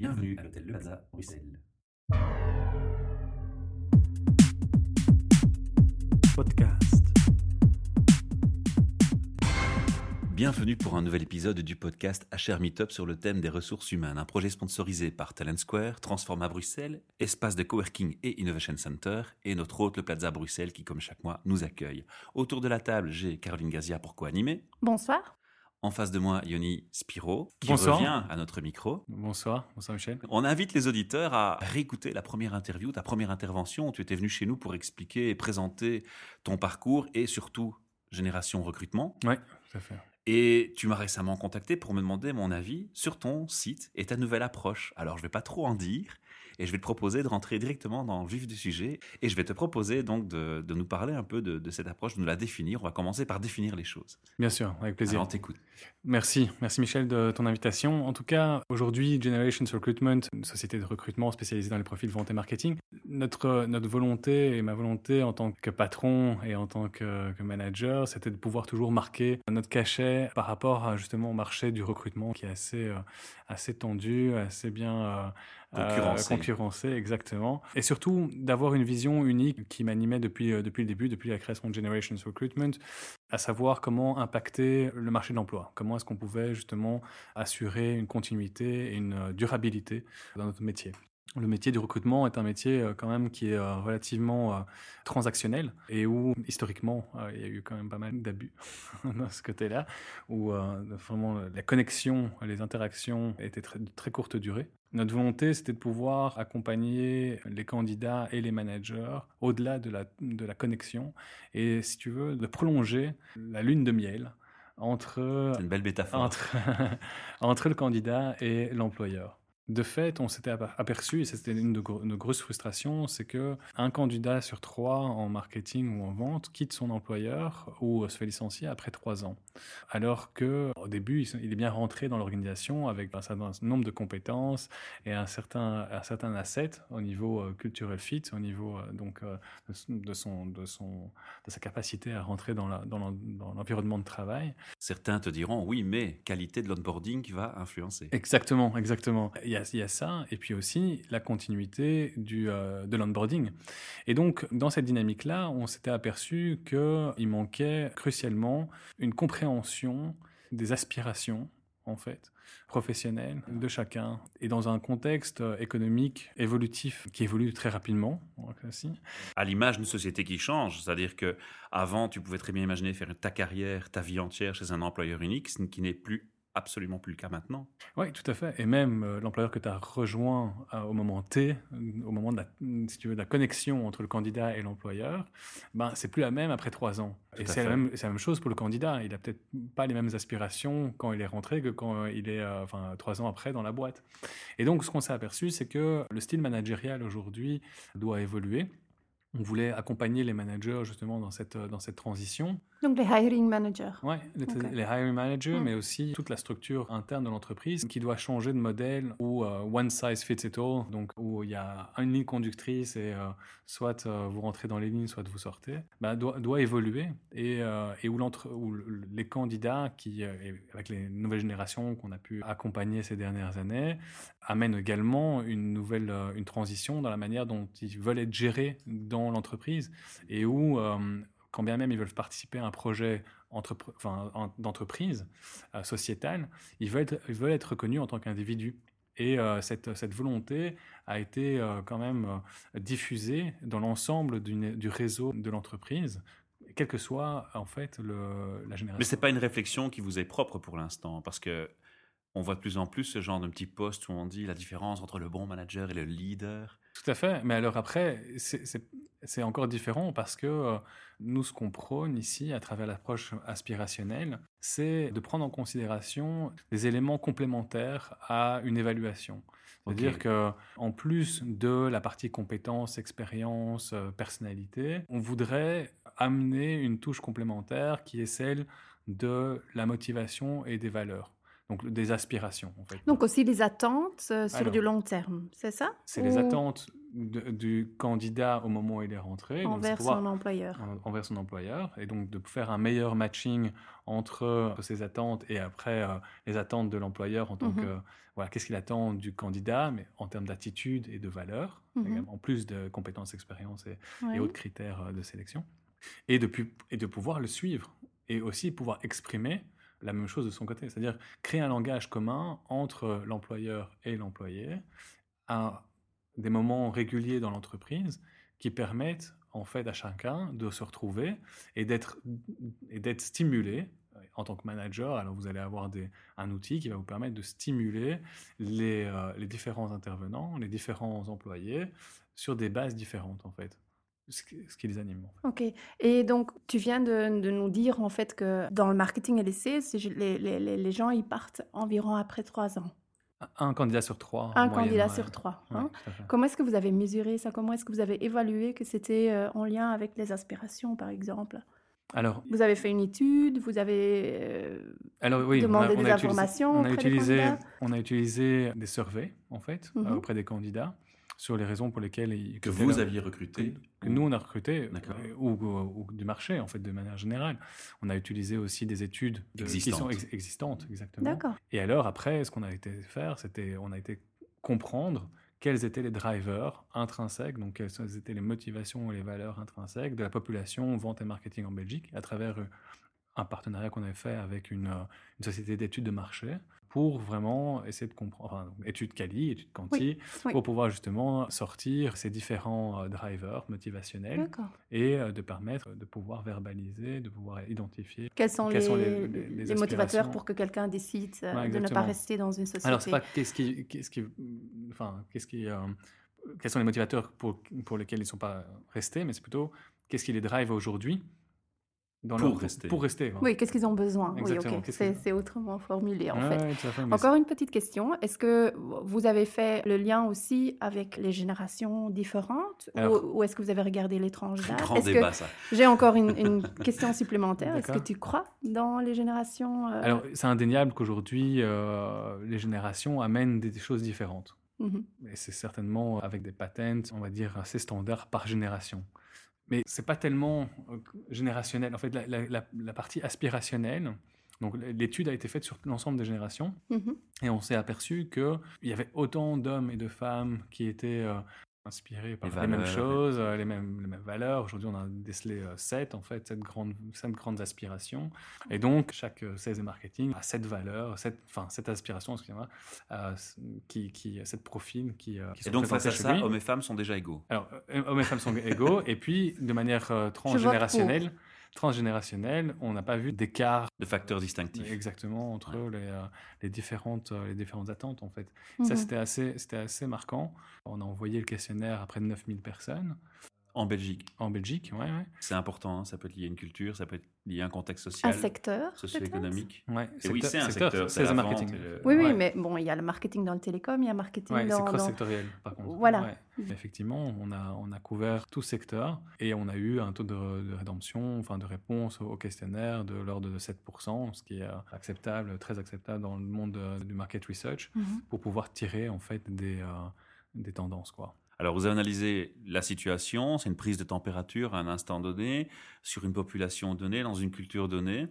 Bienvenue à l'hôtel Le Plaza, Bruxelles. Podcast. Bienvenue pour un nouvel épisode du podcast HR Meetup sur le thème des ressources humaines, un projet sponsorisé par Talent Square, Transforma Bruxelles, Espace de Coworking et Innovation Center et notre hôte le Plaza Bruxelles qui, comme chaque mois, nous accueille. Autour de la table, j'ai Caroline Gazia pour co-animer. Bonsoir. En face de moi, Yoni Spiro, qui Bonsoir. revient à notre micro. Bonsoir, bonsoir Michel. On invite les auditeurs à réécouter la première interview, ta première intervention. Tu étais venu chez nous pour expliquer et présenter ton parcours et surtout Génération Recrutement. Oui, tout à fait. Et tu m'as récemment contacté pour me demander mon avis sur ton site et ta nouvelle approche. Alors, je vais pas trop en dire et je vais te proposer de rentrer directement dans le vif du sujet et je vais te proposer donc de, de nous parler un peu de, de cette approche, de nous la définir. On va commencer par définir les choses. Bien sûr, avec plaisir. Alors, on t'écoute. Merci, merci Michel de ton invitation. En tout cas, aujourd'hui, Generations Recruitment, une société de recrutement spécialisée dans les profils vente et marketing, notre, notre volonté et ma volonté en tant que patron et en tant que, que manager, c'était de pouvoir toujours marquer notre cachet par rapport à, justement au marché du recrutement qui est assez, euh, assez tendu, assez bien euh, Concurrencé. euh, concurrencé, exactement. Et surtout d'avoir une vision unique qui m'animait depuis, euh, depuis le début, depuis la création de Generations Recruitment, à savoir comment impacter le marché de l'emploi. Comment est-ce qu'on pouvait justement assurer une continuité et une euh, durabilité dans notre métier. Le métier du recrutement est un métier euh, quand même qui est euh, relativement euh, transactionnel et où historiquement il y a eu quand même pas mal d'abus dans ce côté-là, où vraiment la connexion, les interactions étaient très, de très courte durée. Notre volonté, c'était de pouvoir accompagner les candidats et les managers au-delà de la, de la connexion et, si tu veux, de prolonger la lune de miel entre, C'est une belle métaphore. entre, entre le candidat et l'employeur. De fait, on s'était aper- aperçu, et c'était une de nos grosses frustrations, c'est que un candidat sur trois en marketing ou en vente quitte son employeur ou se fait licencier après trois ans. Alors que au début, il est bien rentré dans l'organisation avec un certain nombre de compétences et un certain, un certain asset au niveau euh, cultural fit, au niveau euh, donc euh, de son- de son, de sa capacité à rentrer dans la- l'environnement de travail. Certains te diront oui, mais qualité de l'onboarding va influencer. Exactement, exactement. Il y a, il y a ça, et puis aussi la continuité du, euh, de l'onboarding. Et donc, dans cette dynamique-là, on s'était aperçu qu'il manquait crucialement une compréhension des aspirations, en fait, professionnelles de chacun, et dans un contexte euh, économique évolutif qui évolue très rapidement, aussi. À l'image d'une société qui change, c'est-à-dire que avant, tu pouvais très bien imaginer faire ta carrière, ta vie entière chez un employeur unique, ce qui n'est plus absolument plus le cas maintenant. Oui, tout à fait. Et même euh, l'employeur que tu as rejoint euh, au moment T, euh, au moment de la, si tu veux, de la connexion entre le candidat et l'employeur, ben, c'est plus la même après trois ans. Tout et c'est la, même- c'est la même chose pour le candidat. Il a peut-être pas les mêmes aspirations quand il est rentré que quand il est enfin, trois ans après dans la boîte. Et donc, ce qu'on s'est aperçu, c'est que le style managérial aujourd'hui doit évoluer. On voulait accompagner les managers justement dans cette, dans cette transition. Donc les hiring managers. Ouais, les, hiring managers, mais aussi toute la structure interne de l'entreprise qui doit changer de modèle où euh, one size fits it all, donc où il y a une ligne conductrice et euh, soit euh, vous rentrez dans les lignes, soit vous sortez, bah, doit, doit évoluer et, et où, où le- les candidats qui, avec les nouvelles générations qu'on a pu accompagner ces dernières années, amènent également une nouvelle une transition dans la manière dont ils veulent être gérés dans l'entreprise et où euh, quand bien même ils veulent participer à un projet d'entreprise euh, sociétale, ils veulent, être, ils veulent être reconnus en tant qu'individus. Et euh, cette, cette volonté a été quand même diffusée dans l'ensemble du réseau de l'entreprise, quelle que soit en fait le, la génération. Mais c'est pas une réflexion qui vous est propre pour l'instant, parce que on voit de plus en plus ce genre de petits posts où on dit la différence entre le bon manager et le leader. Tout à fait. Mais alors après, c'est- encore différent parce que euh, nous, ce qu'on prône ici, à travers l'approche aspirationnelle, c'est de prendre en considération des éléments complémentaires à une évaluation. C'est-à-dire Ok. que en plus de la partie compétences, expérience, euh, personnalité, on voudrait amener une touche complémentaire qui est celle de la motivation et des valeurs. Donc des aspirations, en fait. Donc aussi les attentes euh, sur Alors. du long terme, c'est ça C'est les attentes de- du candidat au moment où il est rentré. donc Envers son employeur. en- envers son employeur et donc de faire un meilleur matching entre ses attentes et après euh, les attentes de l'employeur en tant Mhm. que voilà qu'est-ce qu'il attend du candidat mais en termes d'attitude et de valeur Mhm. en plus de compétences expérience et, et autres critères euh, de sélection et de, pu- et de pouvoir le suivre et aussi pouvoir exprimer la même chose de son côté c'est-à-dire créer un langage commun entre l'employeur et l'employé à des moments réguliers dans l'entreprise qui permettent en fait à chacun de se retrouver et d'être et d'être stimulé en tant que manager. Alors vous allez avoir des, un outil qui va vous permettre de stimuler les, euh, les différents intervenants, les différents employés sur des bases différentes en fait, ce qui, ce qui les anime. en fait. Ok. Et donc, tu viens de, de nous dire en fait que dans le marketing et les les, les, gens ils partent environ après trois ans. Un candidat sur trois. Un moyenne, candidat ouais. sur trois. Hein. Comment est-ce que vous avez mesuré ça? Comment est-ce que vous avez évalué que c'était euh, en lien avec les aspirations, par exemple? Alors, Vous avez fait une étude, vous avez euh, Alors oui, Demander des utilisé- informations on a des utilisé, candidats? on a utilisé des surveys en fait euh, Mhm. auprès des candidats sur les raisons pour lesquelles Que vous aviez recruté. que nous on a recruté D'accord. euh, ou, ou- ou du marché en fait de manière générale. On a utilisé aussi des études de- qui sont Existantes. ex- existantes exactement. D'accord. Et alors après, ce qu'on a été faire, c'était on a été comprendre quels étaient les drivers intrinsèques, donc quelles étaient les motivations et les valeurs intrinsèques de la population vente et marketing en Belgique à travers euh, un partenariat qu'on avait fait avec une, euh, une société d'études de marché pour vraiment essayer de comprendre, enfin, donc, études quali, études quanti, oui. pour pouvoir justement sortir ces différents euh, drivers motivationnels et euh, de permettre de pouvoir verbaliser, de pouvoir identifier. Quels sont, les, sont les- les les- les motivateurs pour que quelqu'un décide euh, Ouais, de ne pas rester dans une société? Alors, c'est pas qu'est-ce qui, qu'est-ce qui, enfin, qu'est-ce qui, quels sont les motivateurs pour, pour lesquels ils ne sont pas restés, mais c'est plutôt qu'est-ce qui les drive aujourd'hui dans Pour leur- rester. Pour rester. voilà. Oui, qu'est-ce qu'ils ont besoin? Exactement, C'est autrement formulé en fait. ouais, tout à fait, mais Encore une petite question. Est-ce que vous avez fait le lien aussi avec les générations différentes? Ou- Alors- ou, est-ce que vous avez regardé les tranches d'âge Grand que- débat, ça. J'ai encore une, une question supplémentaire. Est-ce que tu crois dans les générations euh, Alors, c'est indéniable qu'aujourd'hui, euh, les générations amènent des, des choses différentes. mhm. Et c'est certainement avec des patents, on va dire, assez standards par génération. Mais c'est pas tellement euh, générationnel. En fait, la, la- la- la partie aspirationnelle, donc l'étude a été faite sur l'ensemble des générations, Mhm. et on s'est aperçu qu'il y avait autant d'hommes et de femmes qui étaient euh, inspirés par Les les, mêmes choses, euh, les mêmes, les mêmes valeurs. Aujourd'hui, on a décelé euh, sept, en fait, sept grandes, sept grandes aspirations. Et donc, chaque euh, sales et marketing a sept valeurs, sept, enfin, sept aspirations, excusez-moi, euh, qui, qui, sept profils qui, euh, qui Et donc, face à ça, lui. hommes et femmes sont déjà égaux. Alors, hommes et femmes sont égaux, et puis, de manière euh, transgénérationnelle, transgénérationnelle, on n'a pas vu d'écart De facteurs distinctifs. exactement entre les, euh, les, différentes, euh, les différentes attentes, en fait. Mhm. Ça, c'était assez, c'était assez marquant. On a envoyé le questionnaire à près de 9000 personnes En Belgique, en Belgique, ouais, ouais. c'est important. hein, Ça peut être lié à une culture, ça peut être lié à un contexte un social, secteur peut-être socio-économique. ouais Et oui, c'est un secteur, c'est vente marketing. et le- Oui, oui, Ouais. mais bon, il y a le marketing dans le télécom, il y a le marketing Ouais, c'est dans, dans- cross-sectoriel, par contre. Voilà. Ouais. Effectivement, on a, on a couvert tout secteur et on a eu un taux de, de rédemption, enfin de réponse au questionnaire de l'ordre de 7%, ce qui est acceptable, très acceptable dans le monde euh, du market research, Mhm. pour pouvoir tirer en fait des, euh, des tendances. Quoi. Alors, vous analysé la situation, c'est une prise de température à un instant donné, sur une population donnée, dans une culture donnée.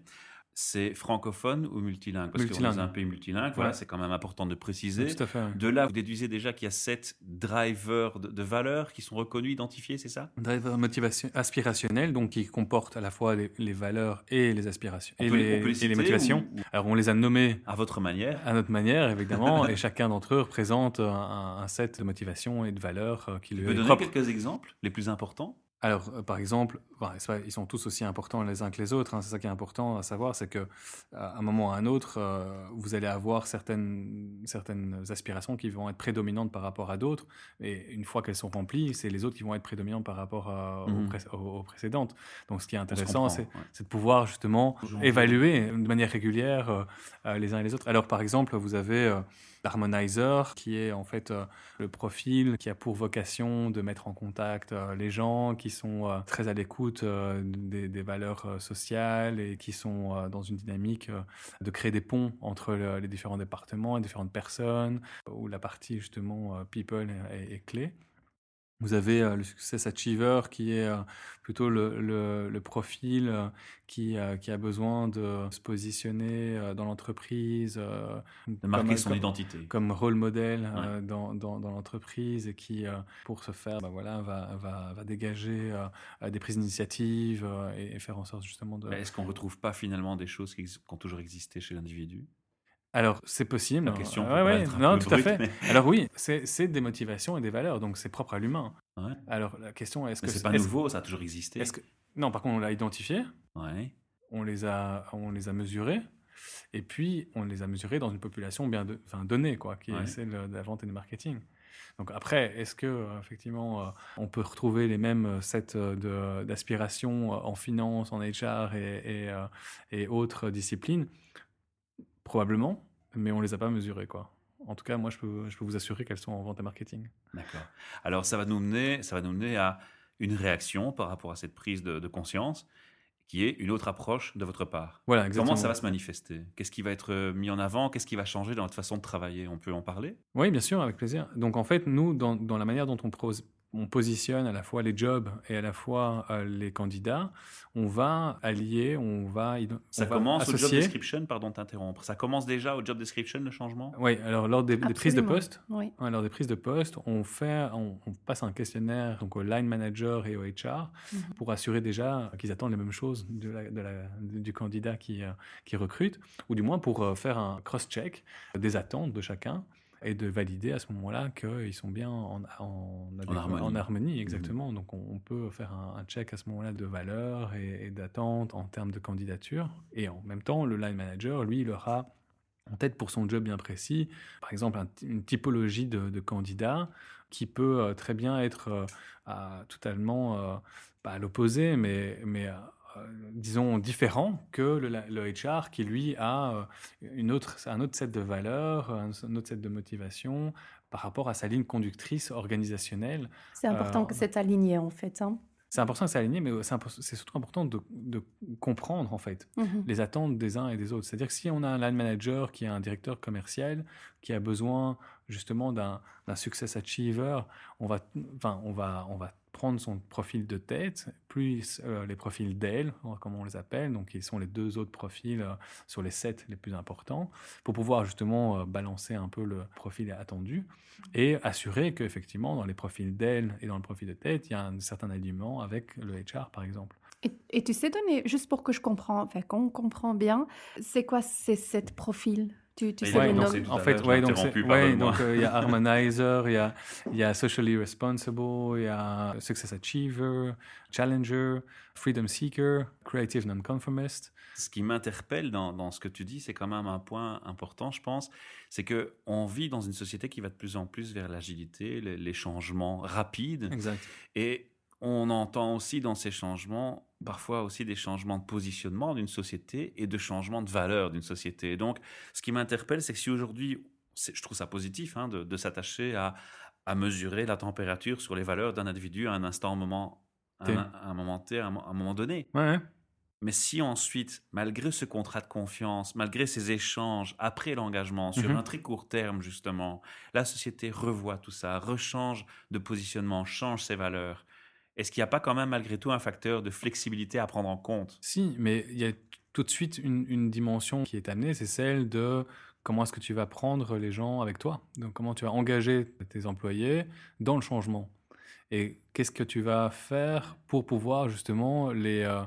C'est francophone ou multilingue? Parce qu'on est un pays multilingue, voilà, c'est quand même important de préciser. Tout à fait. ouais. De là, vous déduisez déjà qu'il y a sept drivers de, de valeurs qui sont reconnus, identifiés, c'est ça? Driver motivation aspirationnel, donc qui comporte à la fois les, les valeurs et les aspirations On et, peut- les, et les motivations. ou- ou- Alors on les a nommés À votre manière. à notre manière, évidemment, et chacun d'entre eux représente un, un set de motivations et de valeurs euh, qui Vous lui pouvez est donner propre. quelques exemples, les plus importants? Alors, euh, par exemple, pas- ils sont tous aussi importants les uns que les autres. hein, c'est ça qui est important à savoir, c'est que à un moment ou à un autre, euh, vous allez avoir certaines, certaines aspirations qui vont être prédominantes par rapport à d'autres. Et une fois qu'elles sont remplies, c'est les autres qui vont être prédominantes par rapport à- aux, pré- aux- aux précédentes. Donc, ce qui est intéressant, c'est ouais. de pouvoir justement évaluer de manière régulière euh, les uns et les autres. Alors, par exemple, vous avez l'harmonizer, qui est en fait le profil qui a pour vocation de mettre en contact les gens qui sont euh, très à l'écoute euh, des, valeurs euh, sociales et qui sont dans une dynamique de créer des ponts entre le- les différents départements et différentes personnes, où la partie justement people est clé. Vous avez euh, le Success Achiever qui est euh, plutôt le, le, le profil euh, qui, qui a besoin de se positionner dans l'entreprise. de marquer son identité. Comme rôle modèle dans, dans, dans l'entreprise et qui, pour ce faire, bah voilà, va, va, va dégager des prises d'initiative et, faire en sorte justement de... Est-ce qu'on ne retrouve pas finalement des choses qui, qui ont toujours existé chez l'individu? Alors, c'est possible. La question ouais, ouais, non, tout à fait. Alors oui, c'est des motivations et des valeurs, donc c'est propre à l'humain. Ouais. Alors la question est-ce que c'est pas nouveau, ça a toujours existé. Que non, par contre, on l'a identifié. Ouais. On les a, on les a mesurés. Et puis, on les a mesurés dans une population bien de, enfin, donnée, quoi, qui est celle de la vente et du marketing. Donc après, est-ce que euh, effectivement, euh, on peut retrouver les mêmes euh, sets d'aspirations en finance, en HR et, et, et autres disciplines? Probablement, mais on les a pas mesurées, quoi. En tout cas, moi, je peux, je peux vous assurer qu'elles sont en vente et marketing. D'accord. Alors, ça va nous mener, ça va nous mener à une réaction par rapport à cette prise de, conscience, qui est une autre approche de votre part. Voilà, exactement. Comment ça va se manifester? Qu'est-ce qui va être mis en avant? Qu'est-ce qui va changer dans notre façon de travailler? On peut en parler? Oui, bien sûr, avec plaisir. Donc, en fait, nous, dans, dans la manière dont on, propose on positionne à la fois les jobs et à la fois euh, les candidats, on va allier, on va Ça commence au job description, pardon de t'interrompre. Ça commence déjà au job description le changement? Oui, alors lors des, prises de poste, lors des prises de poste, on fait, on, passe un questionnaire donc au line manager et au HR mhm. pour assurer déjà qu'ils attendent les mêmes choses de du candidat qui, euh, qui recrute, ou du moins pour euh, faire un cross-check des attentes de chacun et de valider à ce moment-là qu'ils sont bien en, en, harmonie. Mmh exactement. Donc on, peut faire un, check à ce moment-là de valeur et, d'attente en termes de candidature. Et en même temps, le line manager, lui, il aura en tête pour son job bien précis, par exemple une typologie de, de candidat qui peut euh, très bien être euh, à, totalement, euh, pas à l'opposé, mais, mais disons, différent que le, HR qui, lui, a euh, une autre, un autre set de valeurs, un autre set de motivation par rapport à sa ligne conductrice organisationnelle. C'est important que euh, c'est aligné, en fait. Hein. C'est important que c'est aligné, mais c'est surtout important de, comprendre, en fait, mhm. les attentes des uns et des autres. C'est-à-dire que si on a un line manager qui est un directeur commercial, qui a besoin justement d'un success achiever, on va, enfin, on va, on va prendre son profil de tête, plus euh, les profils d'aile, comme on les appelle, donc qui sont les deux autres profils euh, sur les sept les plus importants, pour pouvoir justement euh, balancer un peu le profil attendu et assurer qu'effectivement, dans les profils d'aile et dans le profil de tête, il y a un certain alignement avec le HR, par exemple. Et, tu sais donner, juste pour que je comprends, enfin qu'on comprend bien, c'est quoi ces sept profils? Tu, tu sais En fait, ouais, donc euh, il y a Harmonizer, il y a, y a Socially Responsible, il y a Success Achiever, Challenger, Freedom Seeker, Creative Nonconformist. Ce qui m'interpelle dans, dans, ce que tu dis, c'est quand même un point important, je pense, c'est que on vit dans une société qui va de plus en plus vers l'agilité, les, les, changements rapides. Exact. Et on entend aussi dans ces changements parfois aussi des changements de positionnement d'une société et de changements de valeur d'une société. donc, ce qui m'interpelle, c'est que si aujourd'hui, je trouve ça positif hein, de, s'attacher à, mesurer la température sur les valeurs d'un individu à un instant, un moment, un, moment T, à un, moment donné. Mais si ensuite, malgré ce contrat de confiance, malgré ces échanges après l'engagement, sur mhm. un très court terme justement, la société revoit tout ça, rechange de positionnement, change ses valeurs, est-ce qu'il n'y a pas quand même malgré tout un facteur de flexibilité à prendre en compte? Si, mais il y a tout de suite une, dimension qui est amenée, c'est celle de comment est-ce que tu vas prendre les gens avec toi. Donc comment tu vas engager tes employés dans le changement. Et qu'est-ce que tu vas faire pour pouvoir justement les... Euh,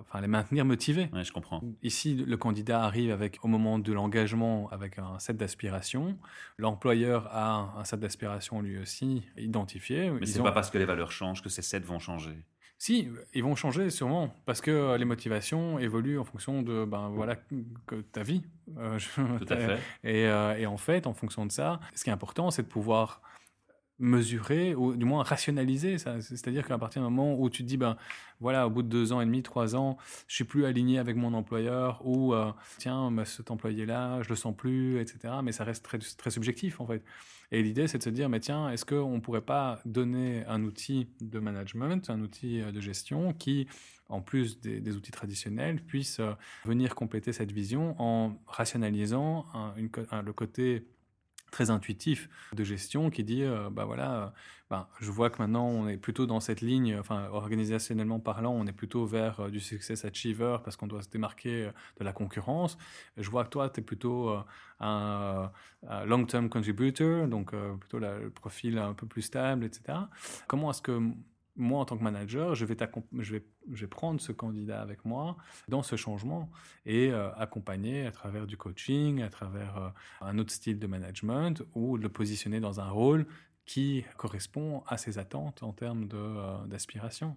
enfin, les maintenir motivés. Je comprends. Ici, le candidat arrive avec, au moment de l'engagement avec un set d'aspirations. L'employeur a un set d'aspirations lui aussi identifié. Mais ce n'est pas parce que les valeurs changent que ces sets vont changer. Si, ils vont changer sûrement, parce que les motivations évoluent en fonction de ben, voilà, que ta vie. Euh, Tout à fait. Et, euh, et, en fait, en fonction de ça, ce qui est important, c'est de pouvoir mesurer ou du moins rationaliser ça. C'est-à-dire qu'à partir du moment où tu te dis, ben voilà, au bout de deux ans et demi, trois ans, je suis plus aligné avec mon employeur ou euh, tiens, cet employé-là, je le sens plus, etc. Mais ça reste très, très subjectif en fait. Et l'idée, c'est de se dire, mais tiens, est-ce qu'on pourrait pas donner un outil de management, un outil euh, de gestion qui, en plus des, outils traditionnels, puisse euh, venir compléter cette vision en rationalisant le côté très intuitif de gestion qui dit euh, bah voilà ben, je vois que maintenant on est plutôt dans cette ligne enfin organisationnellement parlant on est plutôt vers euh, du success achiever parce qu'on doit se démarquer euh, de la concurrence. Je vois que toi tu es plutôt un, long term contributor donc plutôt le profil un peu plus stable etc comment est-ce que moi, en tant que manager, je vais, prendre ce candidat avec moi dans ce changement et euh, accompagner à travers du coaching, à travers euh, un autre style de management ou le positionner dans un rôle qui correspond à ses attentes en termes euh, d'aspiration.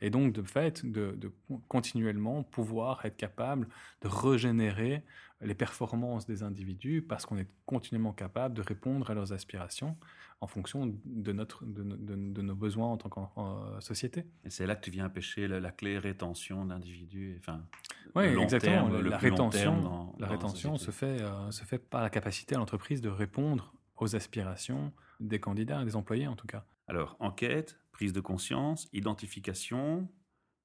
et donc, de fait, de, de, continuellement pouvoir être capable de régénérer les performances des individus parce qu'on est continuellement capable de répondre à leurs aspirations en fonction de, notre, de, de, nos besoins en tant que euh, société. Et c'est là que tu viens pêcher la, clé rétention d'individus. Enfin, oui, exactement. la, rétention, la rétention se, fait, euh, se fait par la capacité à l'entreprise de répondre aux aspirations des candidats, des employés en tout cas. Alors, enquête, prise de conscience, identification,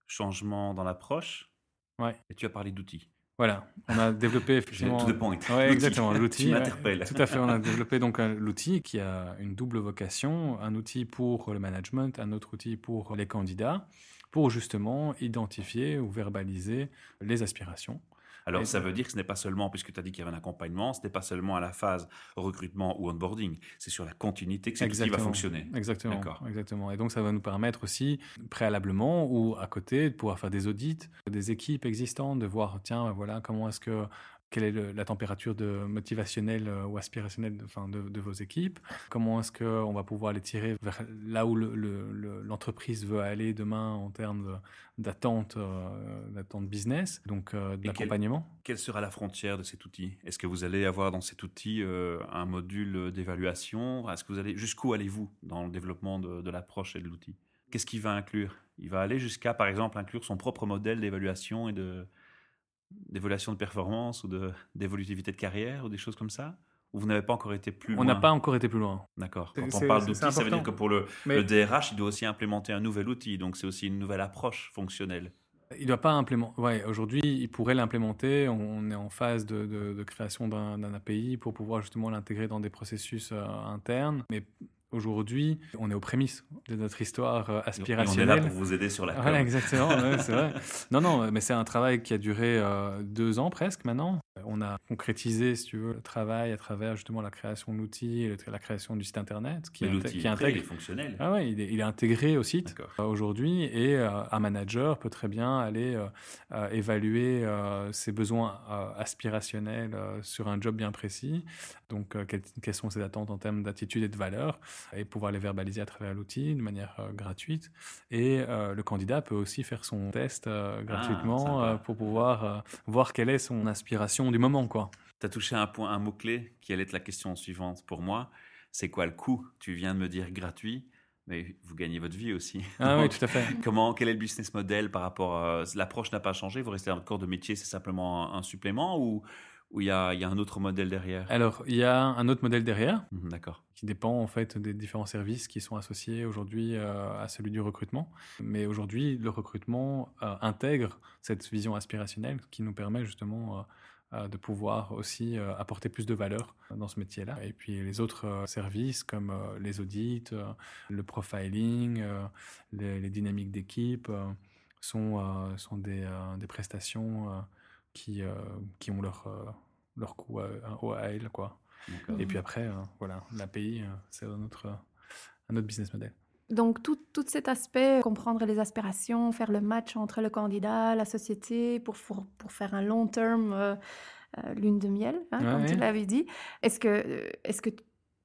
changement dans l'approche. Ouais. Et tu as parlé d'outils. Voilà, on a développé effectivement. tout point. Ouais, exactement, l'outil. Tout à fait, on a développé donc l'outil qui a une double vocation, un outil pour le management, un autre outil pour les candidats, pour justement identifier ou verbaliser les aspirations alors, ça veut dire que ce n'est pas seulement, puisque tu as dit qu'il y avait un accompagnement, ce n'est pas seulement à la phase recrutement ou onboarding, c'est sur la continuité que c'est qui va fonctionner. Exactement. Exactement. Et donc, ça va nous permettre aussi, préalablement ou à côté, de pouvoir faire des audits des équipes existantes, de voir, tiens, voilà, comment est-ce que quelle est la température de motivationnelle euh, ou aspirationnelle de, enfin, de, vos équipes. Comment est-ce qu'on va pouvoir les tirer vers là où l'entreprise veut aller demain en termes d'attente, euh, d'attente business, donc euh, d'accompagnement quelle, sera la frontière de cet outil? Est-ce que vous allez avoir dans cet outil un module d'évaluation? Est-ce que vous allez jusqu'où allez-vous dans le développement de, de l'approche et de l'outil? Qu'est-ce qu'il va inclure? Il va aller jusqu'à, par exemple, inclure son propre modèle d'évaluation et de d'évaluation de performance ou d'évolutivité de, carrière ou des choses comme ça? Ou vous n'avez pas encore été plus loin On n'a pas encore été plus loin. D'accord. Quand on parle d'outils, ça veut dire que pour le, le, DRH, il doit aussi implémenter un nouvel outil. Donc c'est aussi une nouvelle approche fonctionnelle. Il ne doit pas implémenter. Ouais, aujourd'hui, il pourrait l'implémenter. On est en phase de, de, création d'un API pour pouvoir justement l'intégrer dans des processus euh, internes. Mais Aujourd'hui, on est aux prémices de notre histoire aspirationnelle. Euh, on est là pour vous aider sur la Voilà, exactement, c'est vrai. Non, non, mais c'est un travail qui a duré euh, deux ans presque maintenant. On a concrétisé, si tu veux, le travail à travers justement la création de l'outil, la création du site internet, qui, est qui intègre. Il est fonctionnel. Ah ouais, il est, intégré au site euh, aujourd'hui, et un manager peut très bien aller évaluer ses besoins aspirationnels sur un job bien précis. Donc, quelles sont ses attentes en termes d'attitude et de valeur et pouvoir les verbaliser à travers l'outil de manière euh, gratuite. Et euh, le candidat peut aussi faire son test euh, ah, gratuitement pour pouvoir voir quelle est son aspiration du moment. quoi. Tu as touché un point, un mot-clé qui allait être la question suivante pour moi. C'est quoi le coût? Tu viens de me dire gratuit mais vous gagnez votre vie aussi. Ah oui, tout à fait. Comment, quel est le business model par rapport à... L'approche n'a pas changé, vous restez dans le corps de métier, c'est simplement un, supplément ou ou il y a, y a, un autre modèle derrière? Alors, il y a un autre modèle derrière. Mmh, d'accord. Qui dépend en fait des différents services qui sont associés aujourd'hui euh, à celui du recrutement. Mais aujourd'hui, le recrutement euh, intègre cette vision aspirationnelle qui nous permet justement euh, de pouvoir aussi apporter plus de valeur dans ce métier-là. Et puis les autres services comme les audits, le profiling, les, les, dynamiques d'équipe sont, sont des, des prestations qui, euh, qui ont leur, euh, leur coût à, à, elle. Quoi. Et puis après, euh, voilà, l'API, c'est un autre, un autre business model. Donc tout, tout cet aspect, comprendre les aspirations, faire le match entre le candidat, la société, pour, pour, pour faire un long terme lune de miel, hein, comme tu l'avais dit. Est-ce que, est-ce que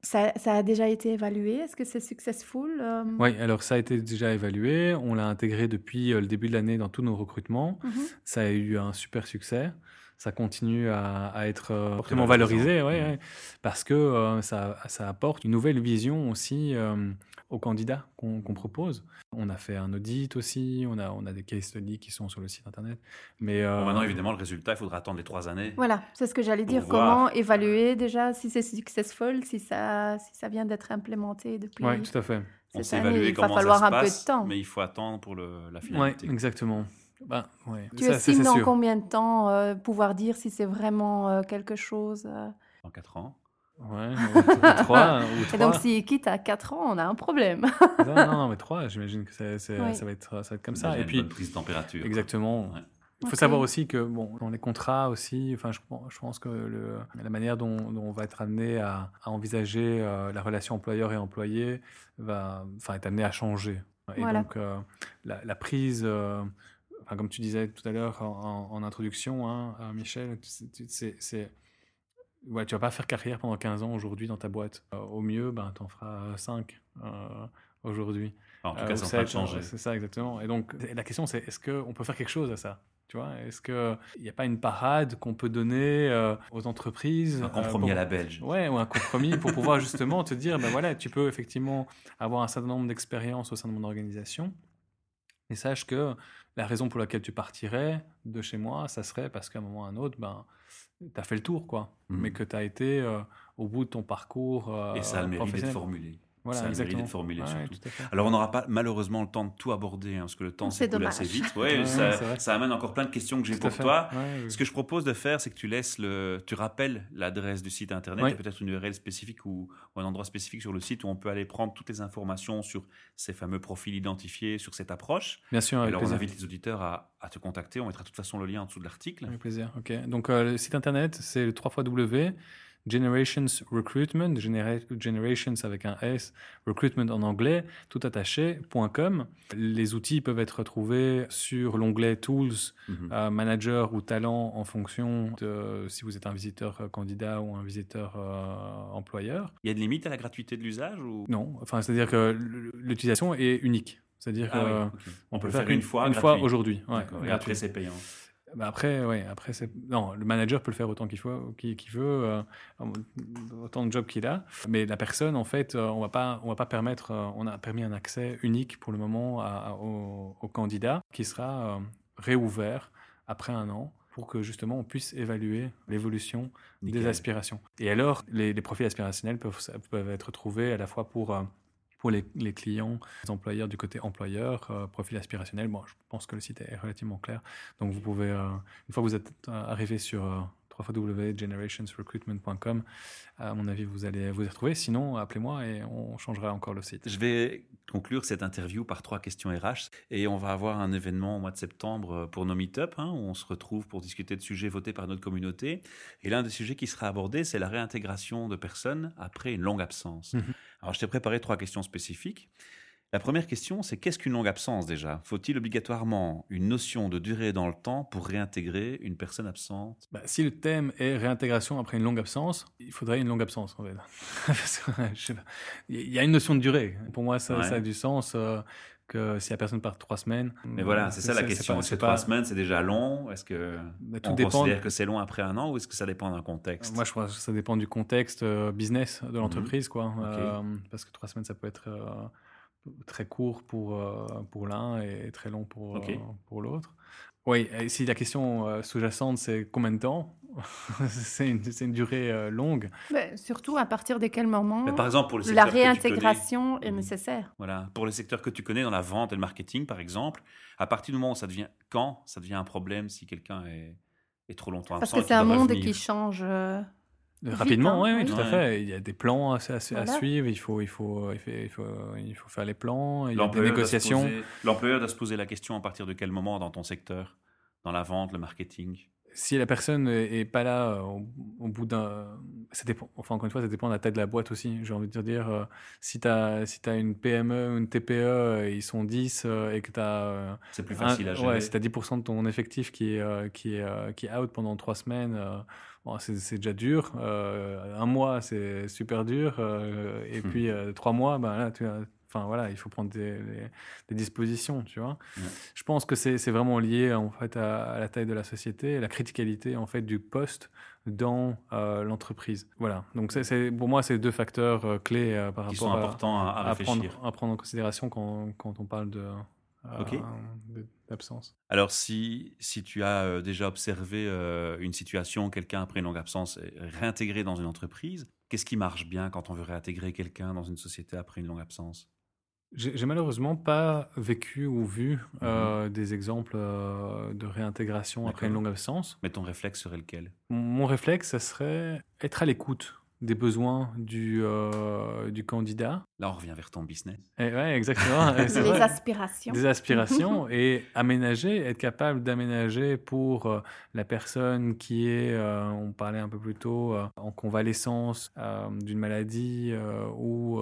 ça, ça, a déjà été évalué? Est-ce que c'est successful Oui, alors ça a été déjà évalué. On l'a intégré depuis le début de l'année dans tous nos recrutements. Mmh ça a eu un super succès ça continue à, être euh, vraiment valorisé, ouais, mmh. parce que euh, ça, ça, apporte une nouvelle vision aussi euh, aux candidats qu'on propose. On a fait un audit aussi, on a, on a des case studies qui sont sur le site internet. Mais maintenant, évidemment, le résultat, il faudra attendre les trois années. Voilà, c'est ce que j'allais dire. Comment évaluer déjà si c'est successful, si ça, si ça vient d'être implémenté depuis. Oui, tout à fait. On sait évaluer comment va falloir ça se un peu de temps. mais il faut attendre pour le, la finalité. Oui, exactement. Bah, tu estimes dans combien de temps euh, pouvoir dire si c'est vraiment euh, quelque chose En 4 ans Ouais, ou, trois, ou Et donc, s'il quitte à 4 ans, on a un problème. non, non, mais trois, j'imagine que ça, ça, va être, ça va être comme ça. Et puis, une prise de température. Exactement. Il faut savoir aussi que bon, dans les contrats aussi, enfin, je, je pense que le, la manière dont, on va être amené à, à envisager euh, la relation employeur et employé va, enfin, est amené à changer. Et donc, euh, la, la, prise, euh, enfin, comme tu disais tout à l'heure en, en, introduction, hein, Michel, c'est Ouais, tu vas pas faire carrière pendant 15 ans aujourd'hui dans ta boîte. au mieux, ben, tu en feras 5 aujourd'hui. En tout cas, ça va changer. C'est ça, exactement. Et donc, la question, c'est est-ce qu'on peut faire quelque chose à ça tu vois, est-ce qu'il n'y a pas une parade qu'on peut donner euh, aux entreprises Un compromis euh, à la belge. Ouais, ou un compromis pour pouvoir justement te dire, ben voilà, tu peux effectivement avoir un certain nombre d'expériences au sein de mon organisation. Et sache que la raison pour laquelle tu partirais de chez moi, ça serait parce qu'à un moment ou à un autre, ben, tu as fait le tour, quoi. Mmh. Mais que tu as été euh, au bout de ton parcours. Et ça a le mérite d'être formulé. Voilà, ça exactement. d'être formulé surtout. Alors on n'aura pas malheureusement le temps de tout aborder hein, parce que le temps s'écoule assez vite. Ouais, ça, ça, amène encore plein de questions que j'ai pour toi. Ce que je propose de faire, c'est que tu laisses le, tu rappelles l'adresse du site internet et peut-être une URL spécifique ou, un endroit spécifique sur le site où on peut aller prendre toutes les informations sur ces fameux profils identifiés, sur cette approche. Bien sûr. alors on invite les auditeurs à, te contacter. On mettra de toute façon le lien en dessous de l'article. Avec plaisir. Ok. Donc euh, le site internet, c'est le 3 W Generations Recruitment, Generations avec un S, Recruitment en anglais, tout attaché.com. Les outils peuvent être retrouvés sur l'onglet Tools, mhm. euh, Manager ou Talent en fonction de si vous êtes un visiteur euh, candidat ou un visiteur euh, employeur. Il y a de limite à la gratuité de l'usage ou... Non, enfin, c'est-à-dire que l'utilisation est unique. C'est-à-dire ah qu'on peut, le faire une fois, une fois aujourd'hui. et après, c'est payant. Bah, après, ouais, après c'est non, le manager peut le faire autant qu'il faut, qu'il veut, euh, autant de jobs qu'il a. Mais la personne, en fait, euh, on va pas, on va pas permettre, euh, on a permis un accès unique pour le moment au, candidat qui sera réouvert après un an pour que justement on puisse évaluer l'évolution des aspirations. Et alors, les, les profils aspirationnels peuvent, peuvent être trouvés à la fois pour pour les, clients, les employeurs du côté employeur, euh, profil aspirationnel. Bon, je pense que le site est relativement clair. Donc, vous pouvez, euh, une fois que vous êtes euh, arrivé sur www.generationsrecruitment.com. À mon avis, vous allez vous y retrouver. Sinon, appelez-moi et on changera encore le site. Je vais conclure cette interview par trois questions RH et on va avoir un événement au mois de septembre pour nos meet-up hein, où on se retrouve pour discuter de sujets votés par notre communauté. Et l'un des sujets qui sera abordé, c'est la réintégration de personnes après une longue absence. Mhm. Alors, je t'ai préparé trois questions spécifiques. La première question, c'est qu'est-ce qu'une longue absence déjà? Faut-il obligatoirement une notion de durée dans le temps pour réintégrer une personne absente? Bah, Si le thème est réintégration après une longue absence, il faudrait une longue absence en fait. il y a une notion de durée. Pour moi, ça, a du sens. Euh, que si la personne part trois semaines. Mais voilà, c'est ça la question. Est-ce que trois semaines, c'est déjà long? Est-ce que tout on dépend... considère que c'est long après un an ou est-ce que ça dépend d'un contexte? Moi, je crois que ça dépend du contexte euh, business de l'entreprise, quoi. Euh, parce que trois semaines, ça peut être très court pour, euh, pour l'un et très long pour, euh, pour l'autre. Oui, et si la question euh, sous-jacente, c'est combien de temps C'est une, une, durée longue. Mais surtout, à partir de quel moment par exemple, pour la réintégration est nécessaire. Voilà, pour le secteur que tu connais, dans la vente et le marketing, par exemple, à partir du moment où ça devient quand ça devient un problème si quelqu'un est, est trop longtemps absent Parce que c'est un monde qui change Rapidement, hein. oui, tout à fait. Il y a des plans à, suivre, il faut, il, faut, il, faut, il, faut, faire les plans, il y a des négociations. L'employeur doit se poser la question à partir de quel moment dans ton secteur Dans la vente, le marketing si la personne n'est pas là euh, au, bout d'un. Ça dépend, enfin, encore une fois, ça dépend de la taille de la boîte aussi. J'ai envie de dire, euh, si tu as, si as une PME, une TPE, ils sont 10 euh, et que tu as. c'est plus facile à gérer. Ouais, si tu as 10% de ton effectif qui est, qui est, qui est out pendant 3 semaines, bon, c'est déjà dur. un mois, c'est super dur. et hmm. puis, 3 mois, ben là, tu as Enfin voilà, il faut prendre des, dispositions, tu vois. Je pense que c'est vraiment lié en fait à, la taille de la société, à la criticalité en fait du poste dans euh, l'entreprise. Voilà. Donc c'est pour moi c'est deux facteurs euh, clés euh, par Qui rapport sont importants à, à, prendre, à, prendre, en considération quand, quand on parle de d'absence. Alors si, si tu as déjà observé une situation, quelqu'un après une longue absence est réintégré dans une entreprise, qu'est-ce qui marche bien quand on veut réintégrer quelqu'un dans une société après une longue absence? J'ai malheureusement pas vécu ou vu mmh euh, des exemples euh, de réintégration après une longue absence. Mais ton réflexe serait lequel? Mon réflexe, ça serait être à l'écoute des besoins du, euh, du candidat. Là, on revient vers ton business. Oui, exactement. Des aspirations. Des aspirations et aménager, être capable d'aménager pour euh, la personne qui est, euh, on parlait un peu plus tôt, en convalescence d'une maladie ou,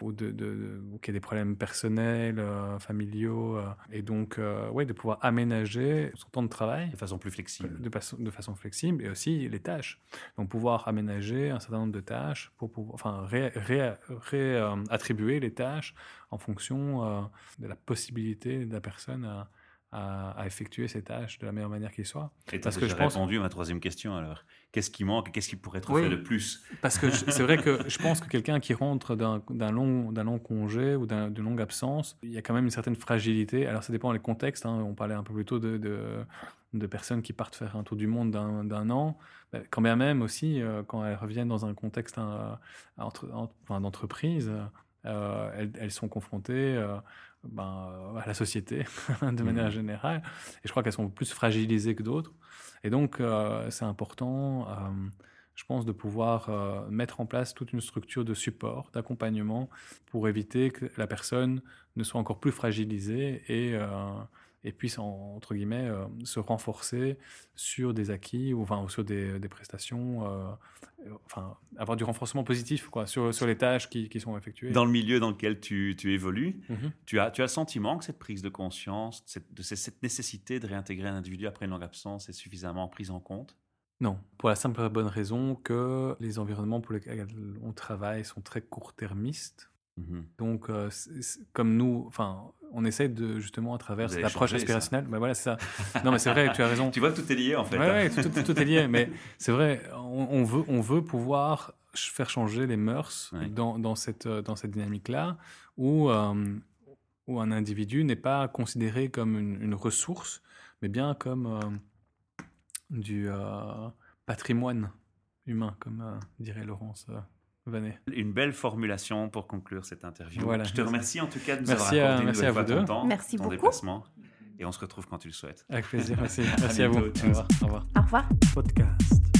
ou, de, de, qui a des problèmes personnels, familiaux. et donc, ouais, de pouvoir aménager son temps de travail. De façon plus flexible. De, façon, de façon flexible et aussi les tâches. Donc, pouvoir aménager un certain nombre de tâches pour pouvoir, enfin, réattribuer ré, les tâches en fonction euh, de la possibilité de la personne à, à, effectuer ces tâches de la meilleure manière qu'il soit. Et parce que je pense... répondu à ma troisième question alors. Qu'est-ce qui manque Qu'est-ce qui pourrait être fait de plus? Parce que c'est vrai que je pense que quelqu'un qui rentre d'un long, long congé ou d'une longue absence, il y a quand même une certaine fragilité. Alors ça dépend des contextes. Hein. On parlait un peu plus tôt de, de, personnes qui partent faire un tour du monde d'un an. Quand bien même aussi, euh, quand elles reviennent dans un contexte d'entreprise, euh, elles, elles, sont confrontées euh, ben, à la société de manière mmh. générale. Et je crois qu'elles sont plus fragilisées que d'autres. Et donc, euh, c'est important, je pense, de pouvoir mettre en place toute une structure de support, d'accompagnement, pour éviter que la personne ne soit encore plus fragilisée et et puisse, entre guillemets, euh, se renforcer sur des acquis ou enfin, sur des, des prestations, euh, enfin, avoir du renforcement positif quoi, sur, sur les tâches qui, qui, sont effectuées. Dans le milieu dans lequel tu, tu évolues, mhm. tu, as, tu as le sentiment que cette prise de conscience, cette, de cette nécessité de réintégrer un individu après une longue absence est suffisamment prise en compte? Non, pour la simple et bonne raison que les environnements pour lesquels on travaille sont très court-termistes. Mhm. Donc, euh, comme nous, enfin, on essaie de justement à travers cette approche aspirationnelle. Ben voilà, c'est ça. Non, mais c'est vrai, tu as raison. tu vois, tout est lié en fait. Oui, tout, est lié. Mais c'est vrai, on, veut, on veut pouvoir faire changer les mœurs dans, dans, cette, dans cette dynamique-là, où, euh, où un individu n'est pas considéré comme une, ressource, mais bien comme euh, du patrimoine humain, comme dirait Laurence. Une belle formulation pour conclure cette interview. Voilà. Je te remercie en tout cas de nous merci avoir accordé à, merci à vous deux. ton temps, merci ton beaucoup. déplacement. Et on se retrouve quand tu le souhaites. Avec plaisir. Merci, merci à, vous. Au revoir. Au revoir. Podcast.